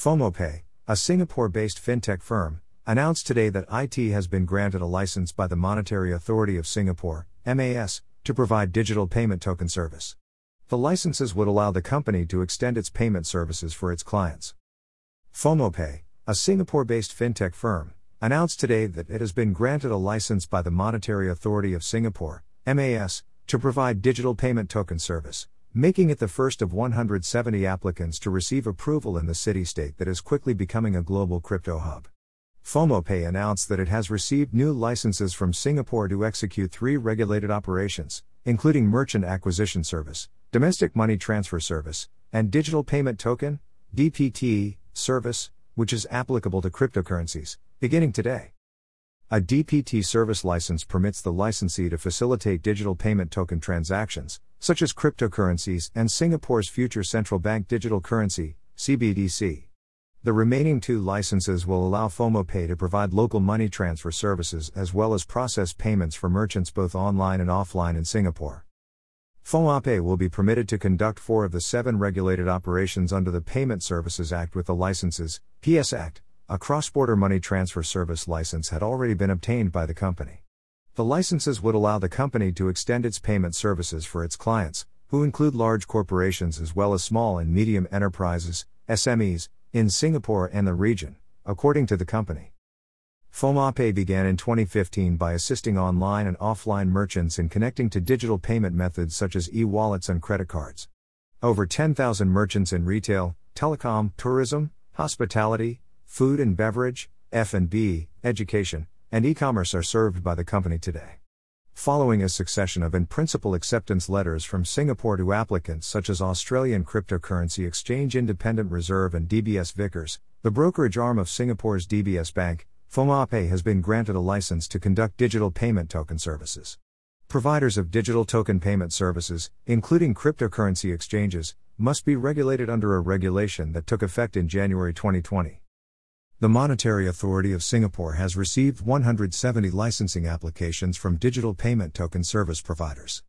FOMOPay, a Singapore based fintech firm, announced today that IT has been granted a license by the Monetary Authority of Singapore, MAS, to provide digital payment token service. The licenses would allow the company to extend its payment services for its clients. FOMOPay, a Singapore based fintech firm, announced today that it has been granted a license by the Monetary Authority of Singapore, MAS, to provide digital payment token service, making it the first of 170 applicants to receive approval in the city state that is quickly becoming a global crypto hub. FOMOPay announced that it has received new licenses from Singapore to execute three regulated operations, including Merchant Acquisition Service, Domestic Money Transfer Service, and Digital Payment Token DPT, service, which is applicable to cryptocurrencies, beginning today. A DPT service license permits the licensee to facilitate digital payment token transactions, such as cryptocurrencies and Singapore's future central bank digital currency, CBDC. The remaining two licenses will allow FOMOPay to provide local money transfer services as well as process payments for merchants both online and offline in Singapore. FOMOPay will be permitted to conduct four of the seven regulated operations under the Payment Services Act with the licenses, PS Act, a cross border money transfer service license had already been obtained by the company. The licenses would allow the company to extend its payment services for its clients, who include large corporations as well as small and medium enterprises, SMEs, in Singapore and the region, according to the company. FOMOPay began in 2015 by assisting online and offline merchants in connecting to digital payment methods such as e wallets and credit cards. Over 10,000 merchants in retail, telecom, tourism, hospitality, food and beverage, F&B, education, and e-commerce are served by the company today. Following a succession of in-principle acceptance letters from Singapore to applicants such as Australian cryptocurrency exchange Independent Reserve and DBS Vickers, the brokerage arm of Singapore's DBS Bank, FOMOPay has been granted a license to conduct digital payment token services. Providers of digital token payment services, including cryptocurrency exchanges, must be regulated under a regulation that took effect in January 2020. The Monetary Authority of Singapore has received 170 licensing applications from digital payment token service providers.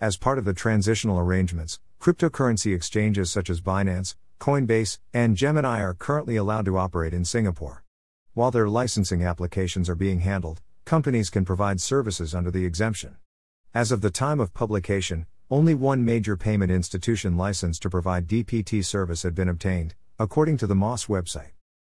As part of the transitional arrangements, cryptocurrency exchanges such as Binance, Coinbase, and Gemini are currently allowed to operate in Singapore. While their licensing applications are being handled, companies can provide services under the exemption. As of the time of publication, only one major payment institution license to provide DPT service had been obtained, according to the MAS website.